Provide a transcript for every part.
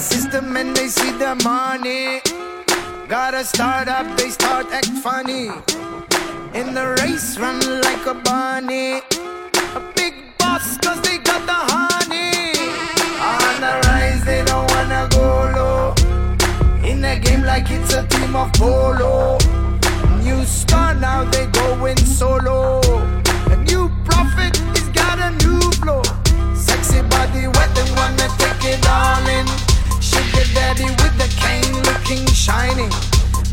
system and they see the money. Gotta start up, they start act funny. In the race, run like a bunny. A big boss, cause they got the honey. On the rise, they don't wanna go low. In a game like it's a team of polo. New star, now they going solo. A new prophet, he's got a new flow. Sexy body, wet, they wanna take it all in. Sugar daddy with the cane looking shining.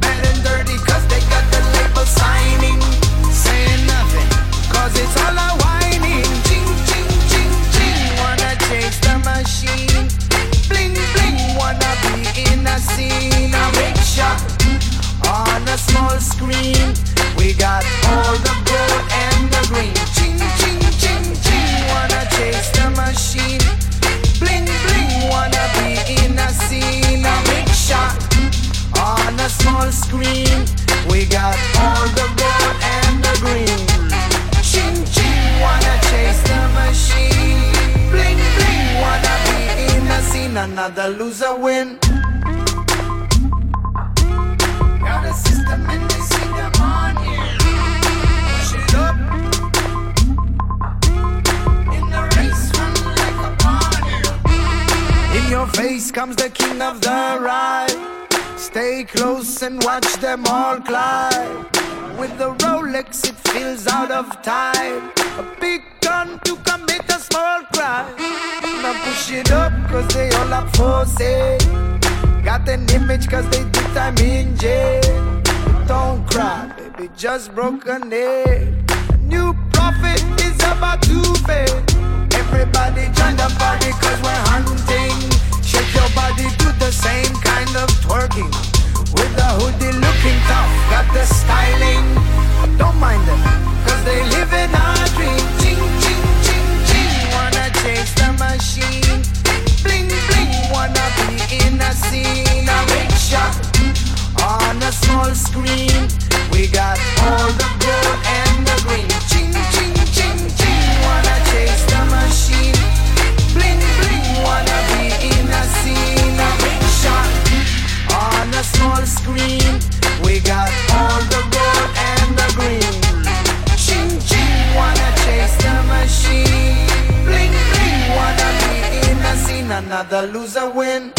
Bad and dirty, cause they got the label signing. Saying nothing, cause it's all a whining. Ching, ching, ching, ching. Wanna chase the machine. Bling, bling, wanna be in a scene. A shot on a small screen. We got all the gold and the green. Ching, ching, ching, ching. Wanna chase the machine. Small screen. We got all the gold and the green. Ching, ching, wanna chase the machine. Bling, bling, wanna be in a scene. Another loser win. Got system and they the money. Push it up. In the race, run like a. In your face comes the king of the ride. Stay close and watch them all climb. With the Rolex, it feels out of time. A big gun to commit a small crime. Now push it up, cause they all up for sale. Got an image, cause they did time in jail. Don't cry, baby, just broke a new prophet is about to fail. Everybody join the party, cause we're hunting. Shake your body to the same kind of twerking. With a hoodie looking tough, got the styling. Don't mind them, cause they live in our dream. Ching, ching, ching, ching. Wanna chase the machine. Bling, bling, wanna be in a scene. A big shot on a small screen. We got all the gold and the green. Ching, ching, small screen. We got all the gold and the green. Ching, ching, wanna chase the machine. Bling, bling, wanna be in a scene. Another loser win.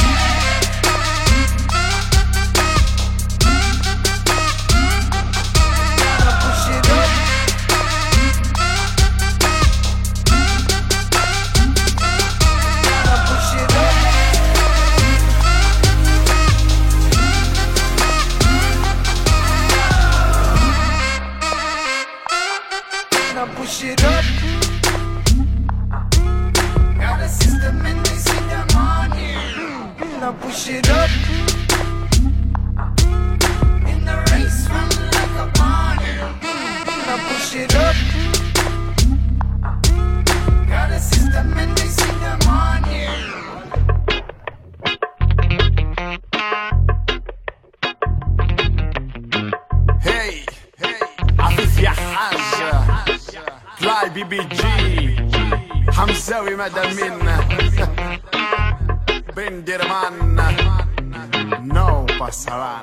It up. In the race, run like a bunny. Now push it up. Got a system and they see the money. هي عفيف يا حاج طلعي بي بي جي حمزاوي مدى منا بن باسران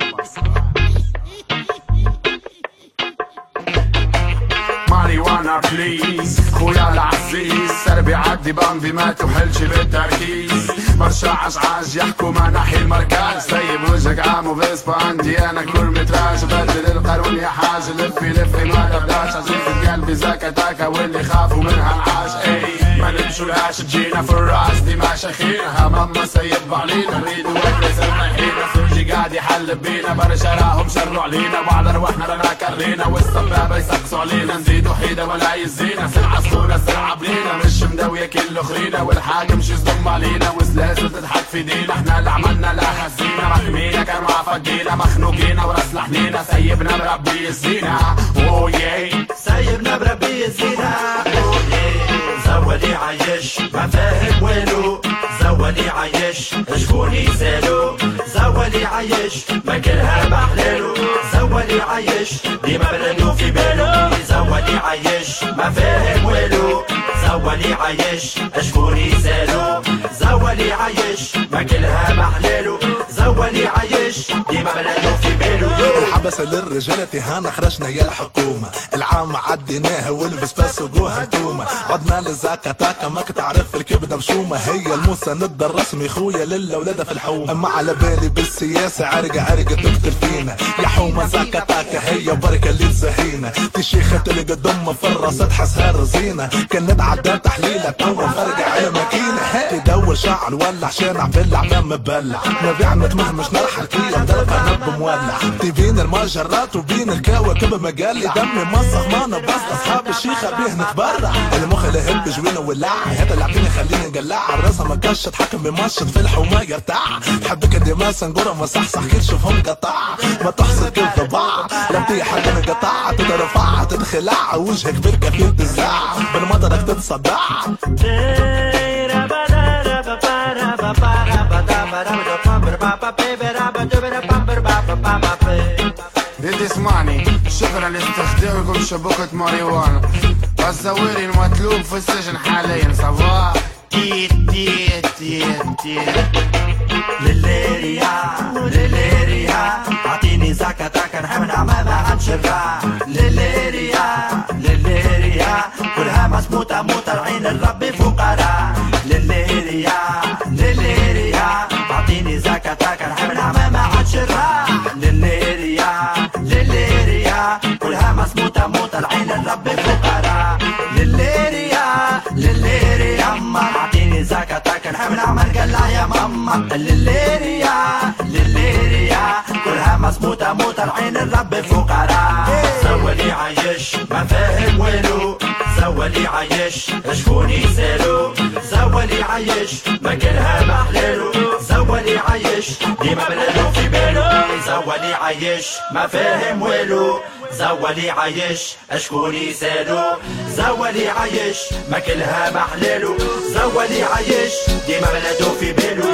ماريوانا بليز خويا العزيز سربي عدي بامبي ما تحلش بالتركيز برشا عجعاج يحكوا مناحي المركز سيب وجهك عام فيسبا عندي أنا كل متراج بدل القانون يا حاج لفي لفي ما تبداش عزيز قلبي زكا تاكا واللي خافوا منها العاج اي ما نمشولهاش تجينا في الراس. دي ما شخينا ماما سيب علينا نريد وحدة سمحينا سوجي قاعد يحلب بينا. برشا راهم شروا علينا. وعلى رواحنا رانا كرينا والصبابة يسقسوا علينا. نزيدوا حيدة ولا يزينا. سلعة سخونة سلعة بلينا. مش مدوية كل اخرينا والحاجة مش يصدم علينا. وسلاسل تضحك في دينا. إحنا اللي عملنا لا حزينا. محمينا كانوا عفقينا مخنوقينا وراس لحنينا سيبنا مربي الزينة اوه ياي سايبنا بربي الزينة زولي عايش. ما فاهم وينه زولي عايش. شكون يسالو زولي عايش. ما كلها بحلاله زولي عايش. ديما بلدو في بالو. زولي عايش. ما فاهم والو. زولي عايش. اشكون يسالو زولي عايش. ما كلها محلالو ثواني عايش. ديما بلاده في باله الحبسه للرجال تهانا خرجنا يا الحكومة. العام عديناها والبس بس وجوها عدنا لزاكا تاكا ما تعرف الكبده مشومه هي الموسى المسند الرسمي خويا للاولاد في الحومة. أما على بالي بالسياسة عرقة عرقة تقتل فينا. يا حومة زاكا تاكا هي بركة اللي تزهينا شيخة تلقى الدم في الراس تحسها رزينة. كانت عدا تحليلة تورم فرقة على الماكينه تدور شعر ولا عشان عفل عمام مبلع. ما بيعمل نتمهمش نرحل كيا بدلقة نب مولع تبين المجرات وبين الكواكب مجالي دمي مصخ ما أنا بس أصحاب الشيخة بيه نتبرع المخ اللي هب جوينه ولع هذا اللي عطيني خليني نقلع. الراسة مكشت حكم بمشط في الحومة يرتاع. تحبك قد ما سنقرة مصحصح. كل شوفهم قطع. ما تحصل كل ضباع لا بتيح حد أنا قطع. تترفع. تتخلع. وجهك بالكفيل بالزع بالمطرك تتصدع. بدي اسمعني شكرا لاستخدامكم شبكة ماريوانا الزويري المطلوب في السجن حاليا صباح تيت تيت تيت تيت لليريا لليريا اعطيني زكاتك نحب نعمل عن شرع لليريا لليريا كلها مسموتة موتة العين الرب فقراء لليريا لليريا اعطيني زكاتك نحب نعمل عن شرع لليريا أعطيني اعطيني زكاتك نحمل نعمل قلع يا ماما. الليريا الليريا كلها مسموطة موت العين الرب فقراء إيه. سوالي عايش ما فاهم وينو. زولي عايش شكون يسالو زولي عايش ما كلها محلالو زولي عايش ديما بلدو في بالو. زولي عايش ما فاهم ويلو زولي عايش اشكون يسالو زولي عايش ما كلها محلالو زولي عايش ديما بلدو في بالو.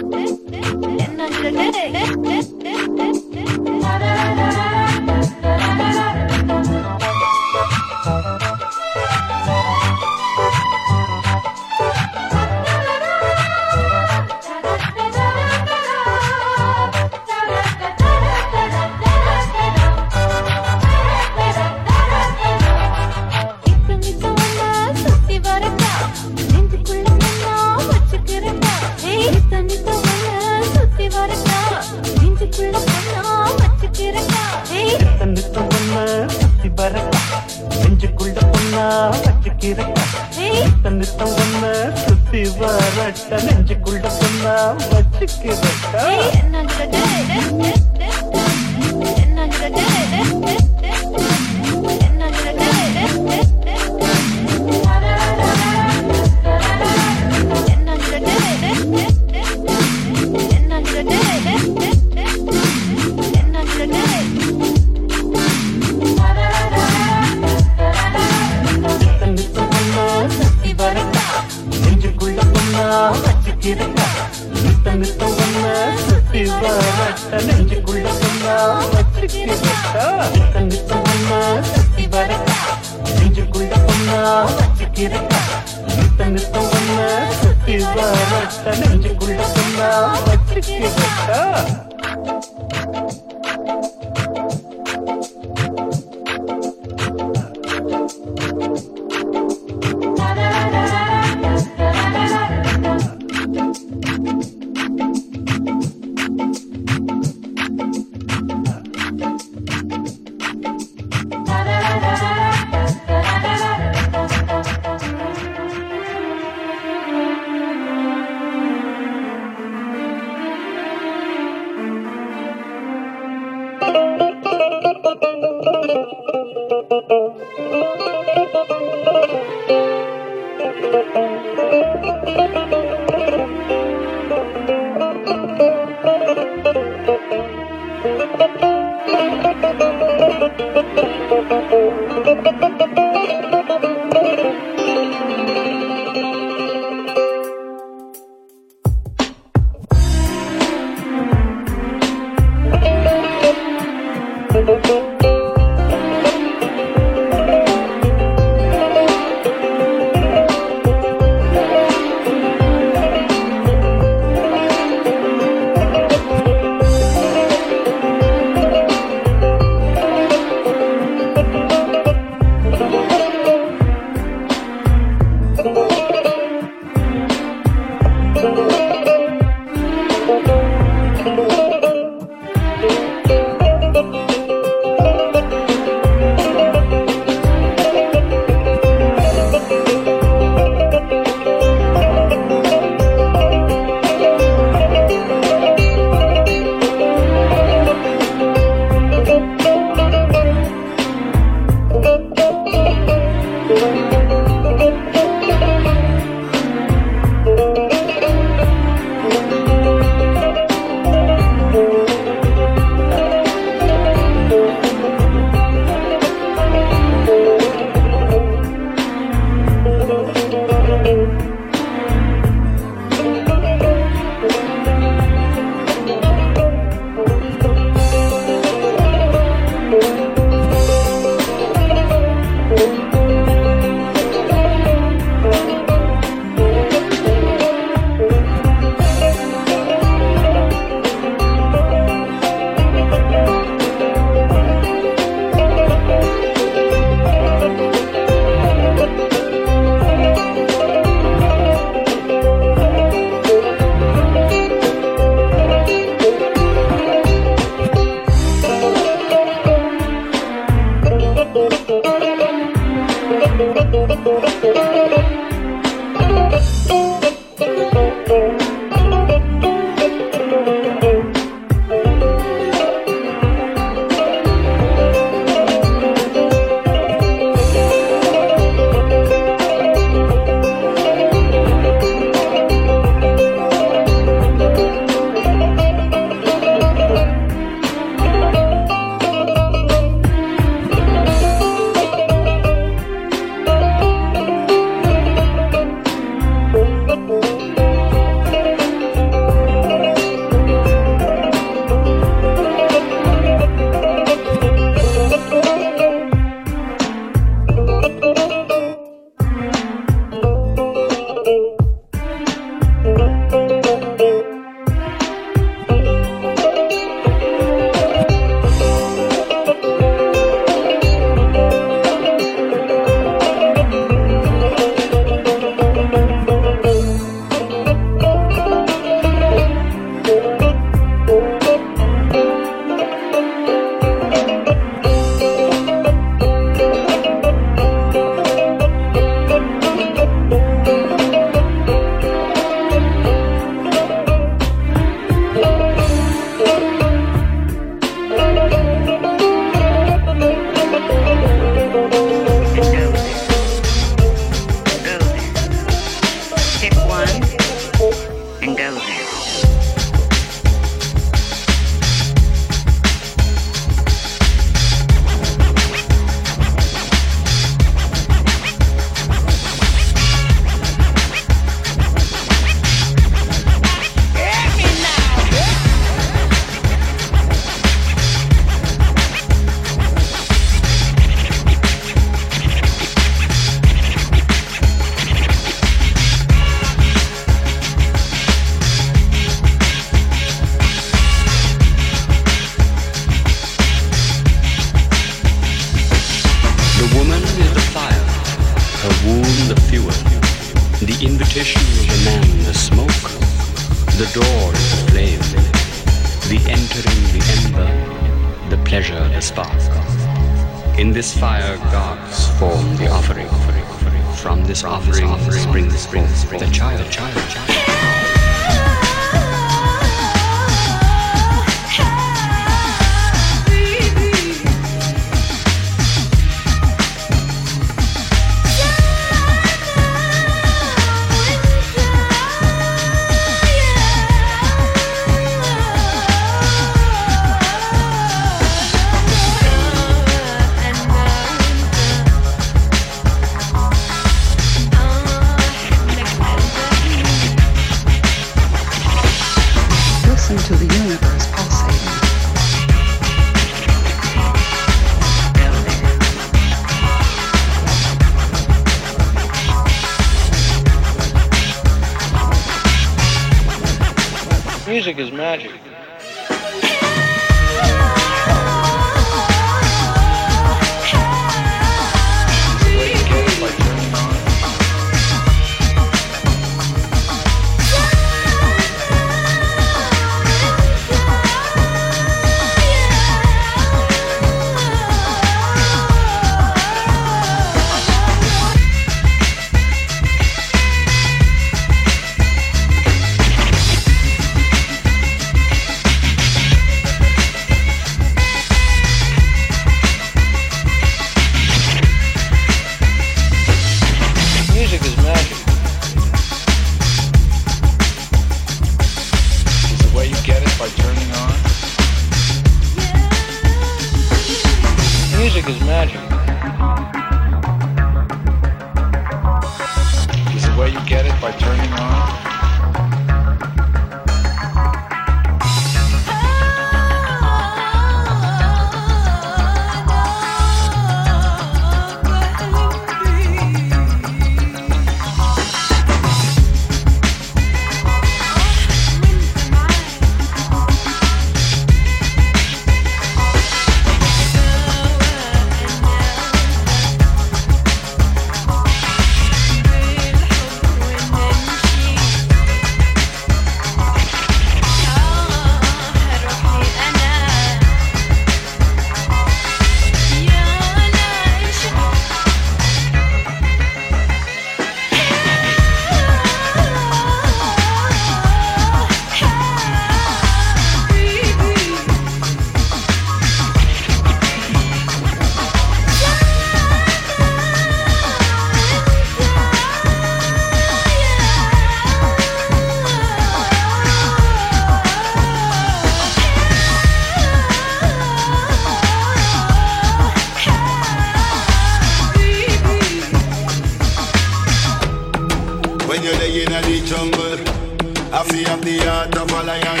I feel have the heart of a lion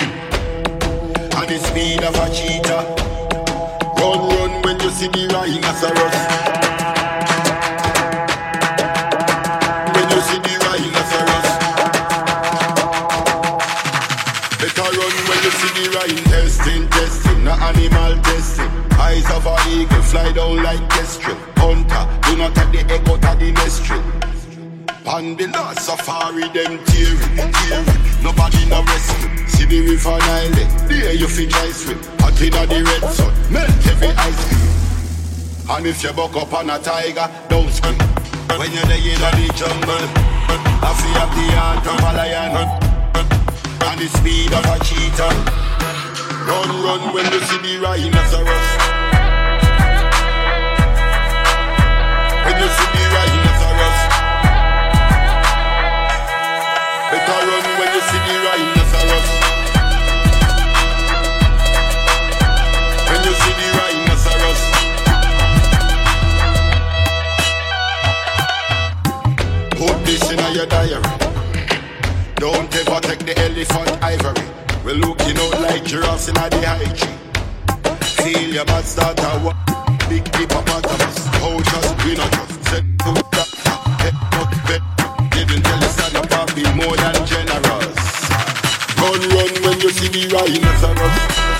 and the speed of a cheetah. Run, run when you see the rhinoceros. When you see the rhinoceros. Better run when you see the. Testing, testing, not animal testing. Eyes of a eagle fly down like kestrel. Hunter, do not take the egg out of the nostril. On the last safari, them tearing, tearing. Nobody no rescue. See the river Nile, there you fi dry swim. Hot inna the red sun, melt every ice cream. And if you buck up on a tiger, don't scream. When you're there inna the jungle, I feel have the heart of a lion and the speed of a cheetah. Run, run when you see the rhinoceros. When you see the rhinoceros. Put this in your diary. Don't ever take the elephant ivory. We're looking out like giraffes in the high tree. Feel your mad start a walk. Big hippopotamus. How oh, just we not just. Set to that. Head up, bed. Didn't tell us that I'm more than Run, run when you see the rhinoceros.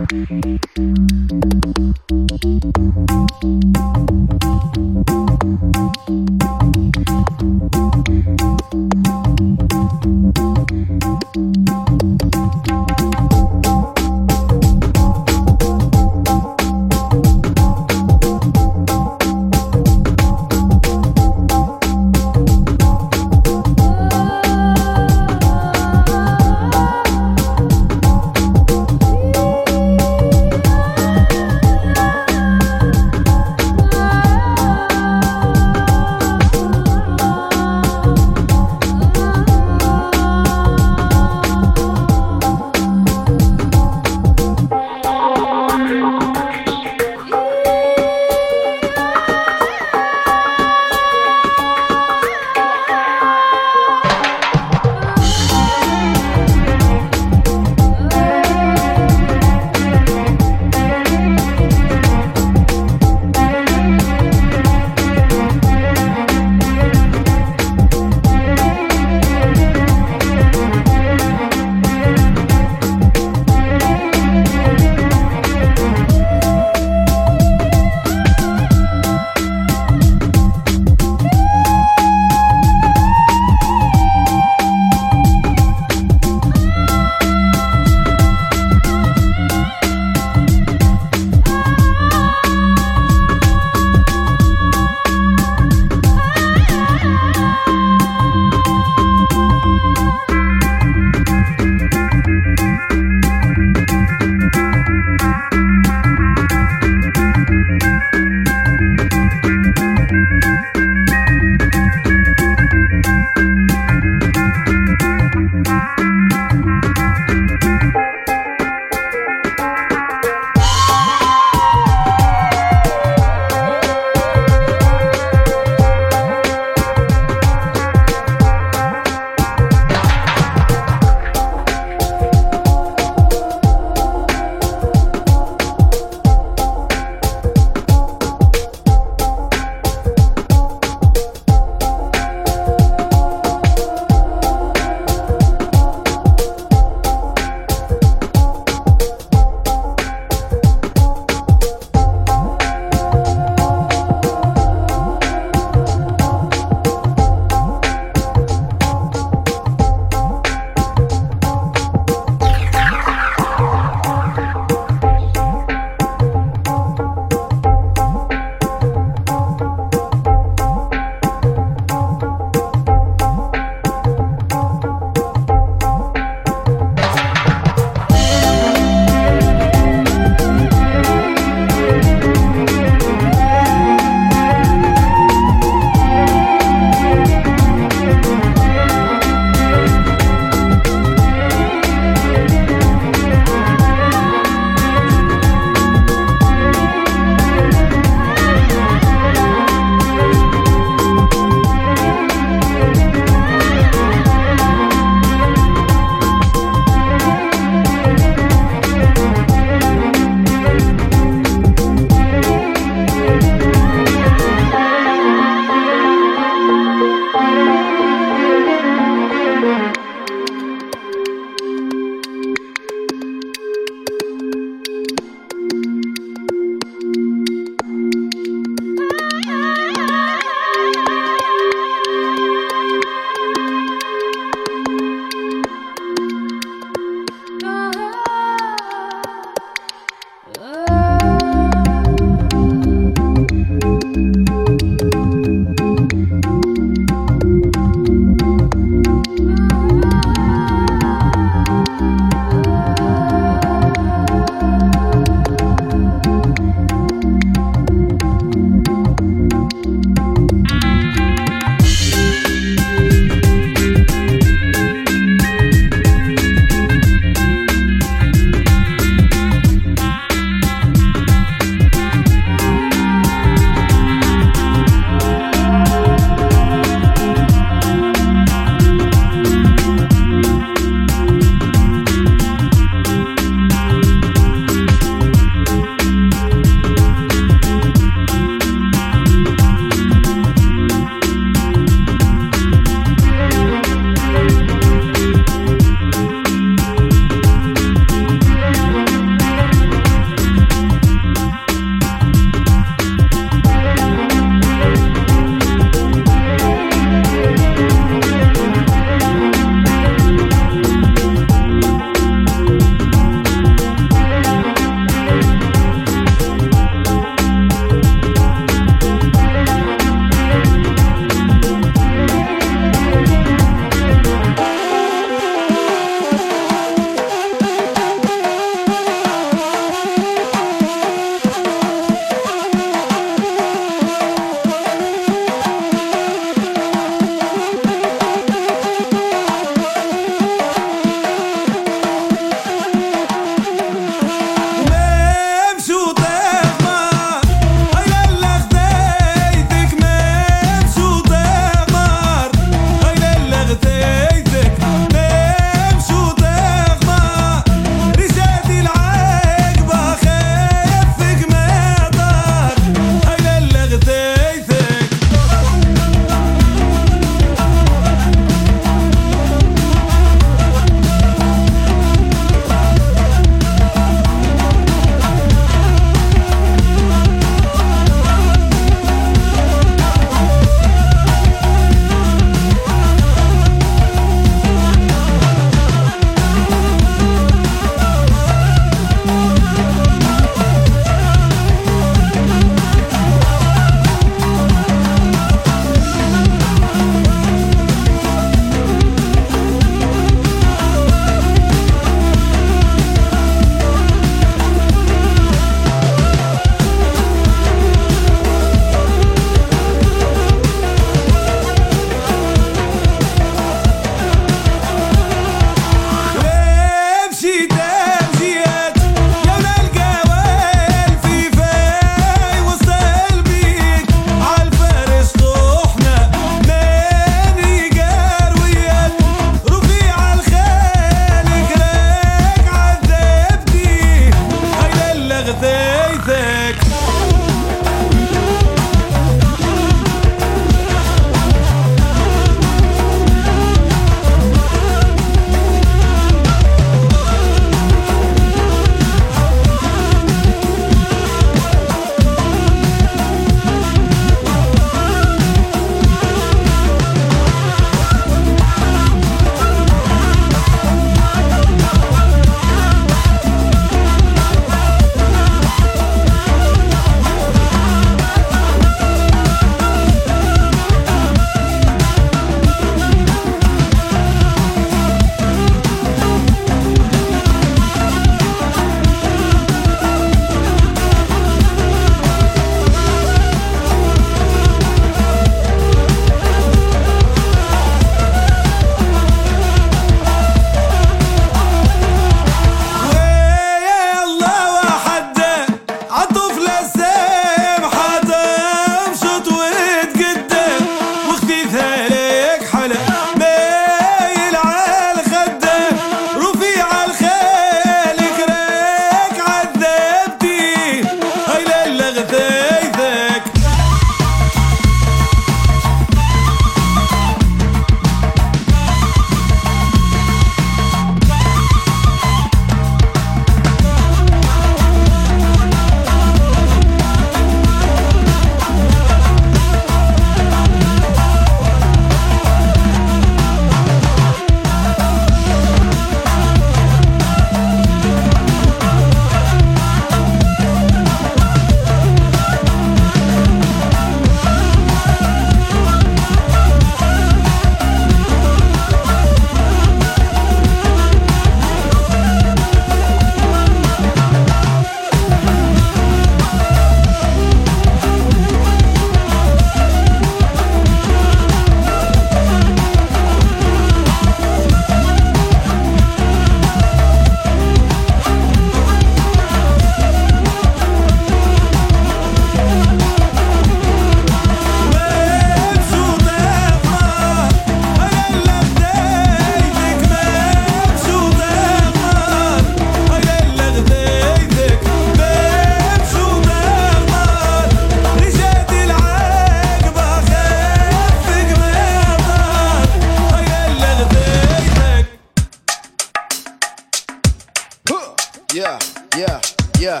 Yeah, yeah, yeah.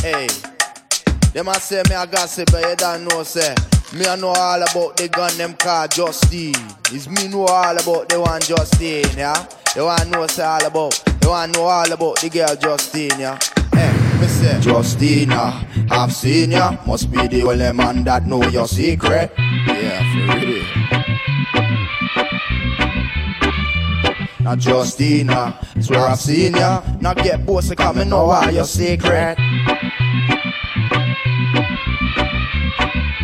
Hey. Them I say me I gossip, but you don't know say. Me I know all about the gun them car Justine. Is me know all about the one Justine, yeah. You want know say all about. You want know all about the girl Justine, yeah. Hey, me say Justina, ah, I've seen ya. Must be the only man that know your secret. Yeah, for real. Now Justina, swear I've seen ya. Now get bossy, come and know all your secret.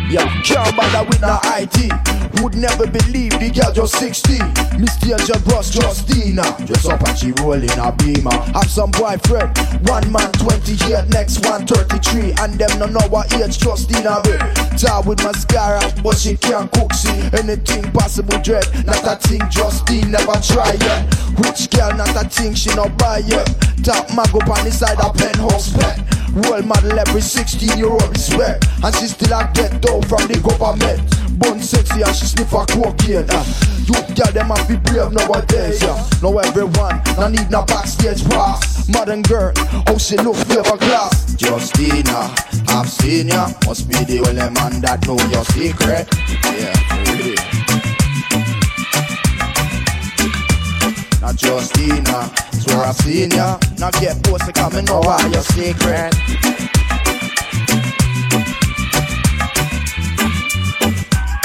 Yeah, can't bother with the IT. Would never believe the girl just 16. Miss Danger Bros Justina. Dress up and she rolling a beamer. Have some boyfriend. One man 28, next one 33. And them no know what age Justina be. Tar with mascara, but she can't cook see. Anything possible dread. Not a thing Justine never try yet. Which girl not a thing she no buy yet. Top mag up on the side of penthouse pet. Role model every 16 year old respect. And she still a get down from the government. Bun sexy and she sniff a cocaine. Uh. You girl them have be brave nowadays. Yeah. Now everyone, no need no backstage pass. Modern girl, how she look flavor class. Justina, I've seen ya. Must be the only man that know your secret. Yeah, really. Justina, swear I've seen ya. Now get pussy coming know all your secret.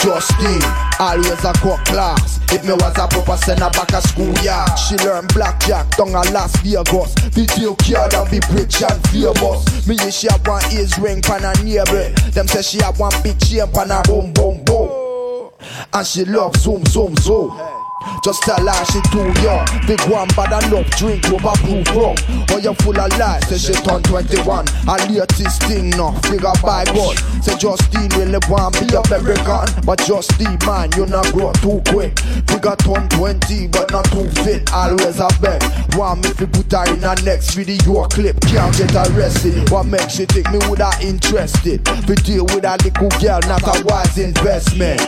Justine, always a cut class. If me was a proper send her back a school yard. She learn blackjack down a Las Vegas. Video card and be rich and famous. Me yeah, she have one ears ring pan her neighbor. Them say she have one big chain pan her boom boom boom. And she love zoom zoom zoom. Just tell her she too young. Big one bad enough drink over proof rum. Oh, or you full of lies, say she turn 21. Her latest thing now, figure by God. Say Justine really want be American. But Justine man, you not grow too quick. Figure turn 20, but not too fit. Always a bet. Want me fi put her in her next video clip. Can't get arrested. What makes you think me would have interested? We deal with a little girl, not a wise investment.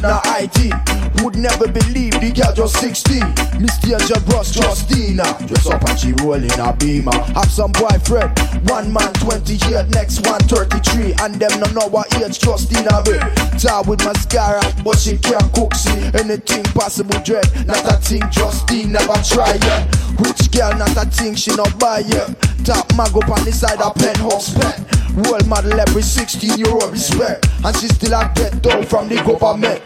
的爱记。Would never believe the girl just 16. Miss Danger Bros Justina. Dress up and she rolling a beamer. Have some boyfriend. One man 28, next one 33. And them no know what age Justina be. Tar with mascara, but she can't cook see. Anything possible dread. Not a thing Justine never try yet. Which girl not a thing she no buy yet. Top mag up on the side of penthouse pet. World model every 16 year old respect. And she still a get down from the government.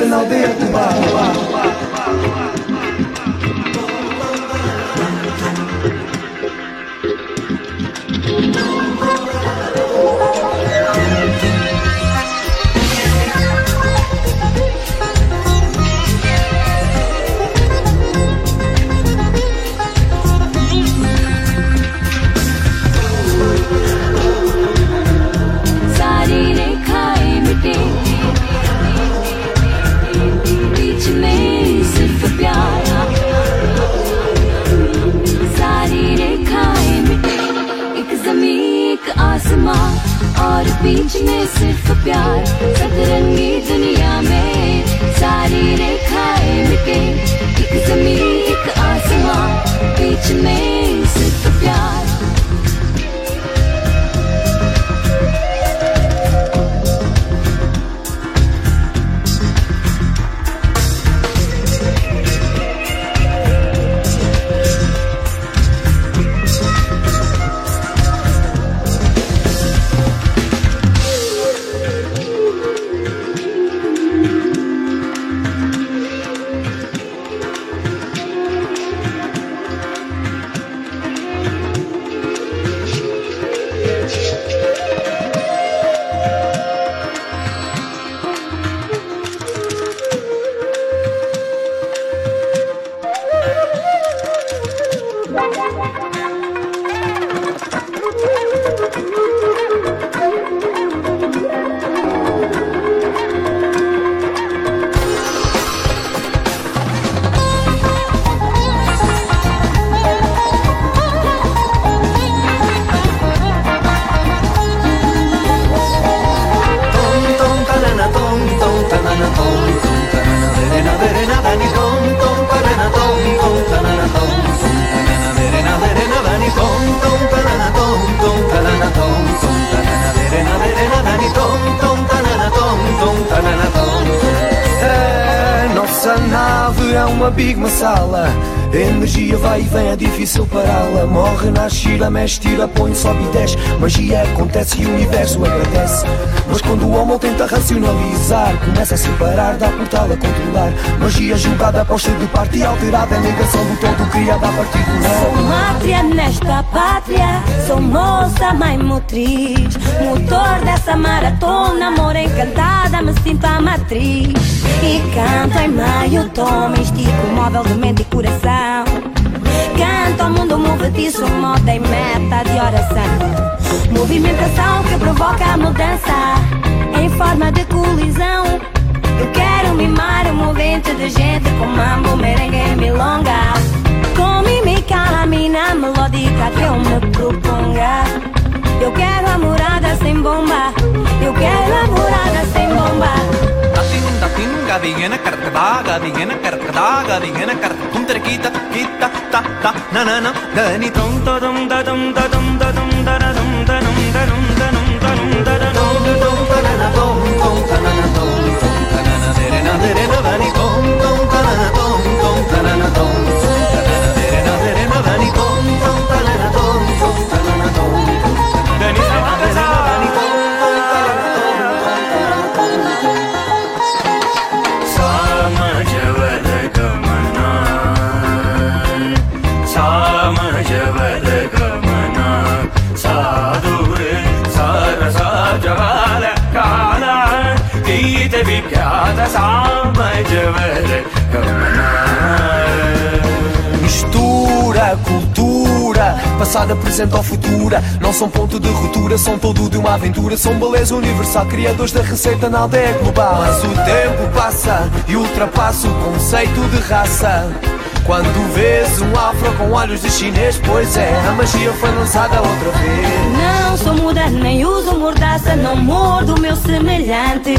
Receita na energia vai e vem, é difícil pará-la. Morre, nasce, gira, mexe, tira, põe, sobe e desce. Magia acontece e o universo agradece. Mas quando o homem tenta racionalizar, começa a separar, dá portal a controlar. Magia julgada, posta de parte e alterada. A negação do todo criado a partir do Sou nada. mátria nesta pátria, sou moça, mãe motriz. Motor dessa maratona, amor encantada, me sinto a matriz. E canto em meio tom, estico móvel de mente e coração. Canto ao mundo movediço, moda e meta de oração. Movimentação que provoca a mudança em forma de colisão. Eu quero mimar um movimento de gente com mambo, merengue e milonga. Com mímica, a mina melódica que eu me proponga. Eu quero a morada sem bomba. Eu quero a morada sem bomba. Datin, datin, gadigena kartada, gadigena kartada, gadigena kartada. Tum terquita, quita, ta, ta, na, na, गीत गणितम् ददं ददं ददं ददं são todo de uma aventura. São beleza universal, criadores da receita na aldeia global. Mas o tempo passa e ultrapassa o conceito de raça. Quando vês um afro com olhos de chinês, pois é, a magia foi lançada outra vez. Não sou muda, nem uso não mordo o meu semelhante.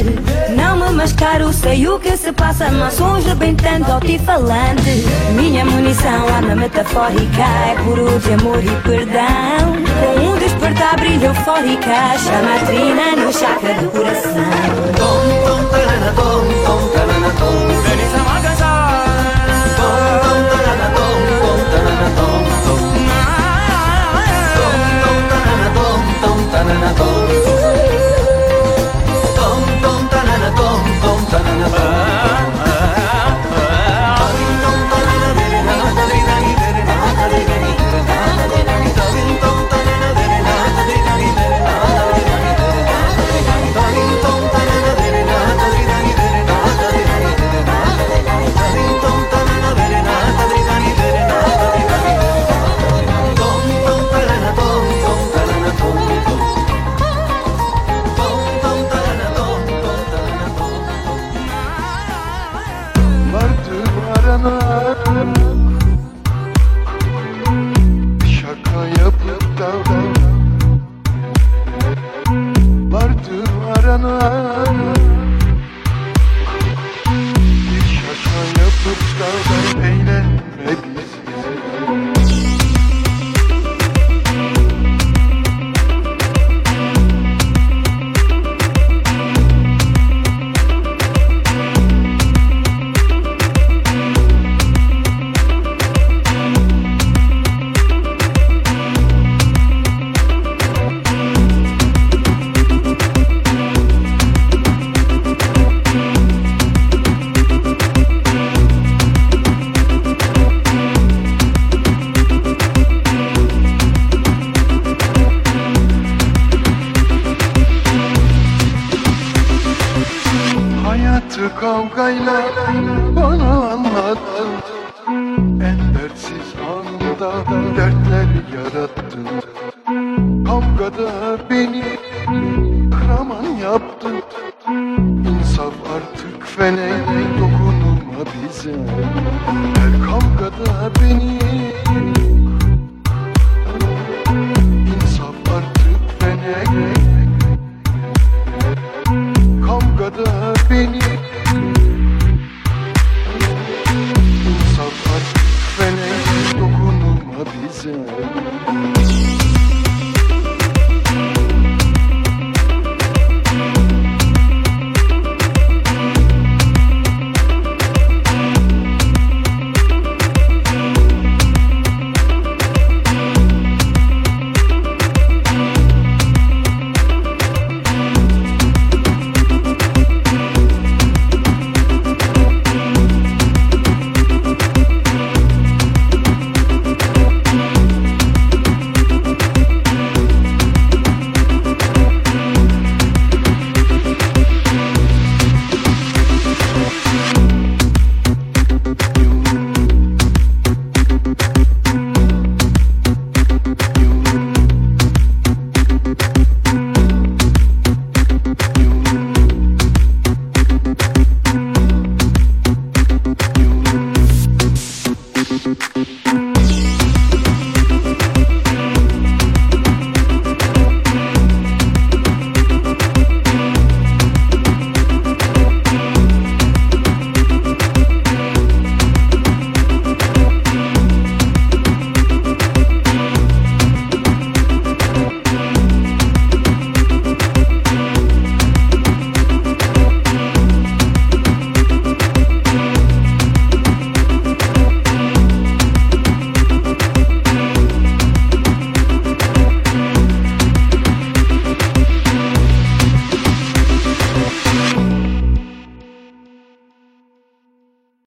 Não me mascaro, sei o que se passa, mas hoje bem tanto altifalante. Minha munição, arma metafórica, é puro de amor e perdão. Com um despertar brilho eufórica, chama a trina no chakra do coração. Tom, tom, tarana, tom, tom, tarana, tom. Feliz amagaza. Tom, tom, tarana, tom, tom, tarana, tom, tom. Tom, tom, tom, tom, tarana, tom. bom bom tanana bom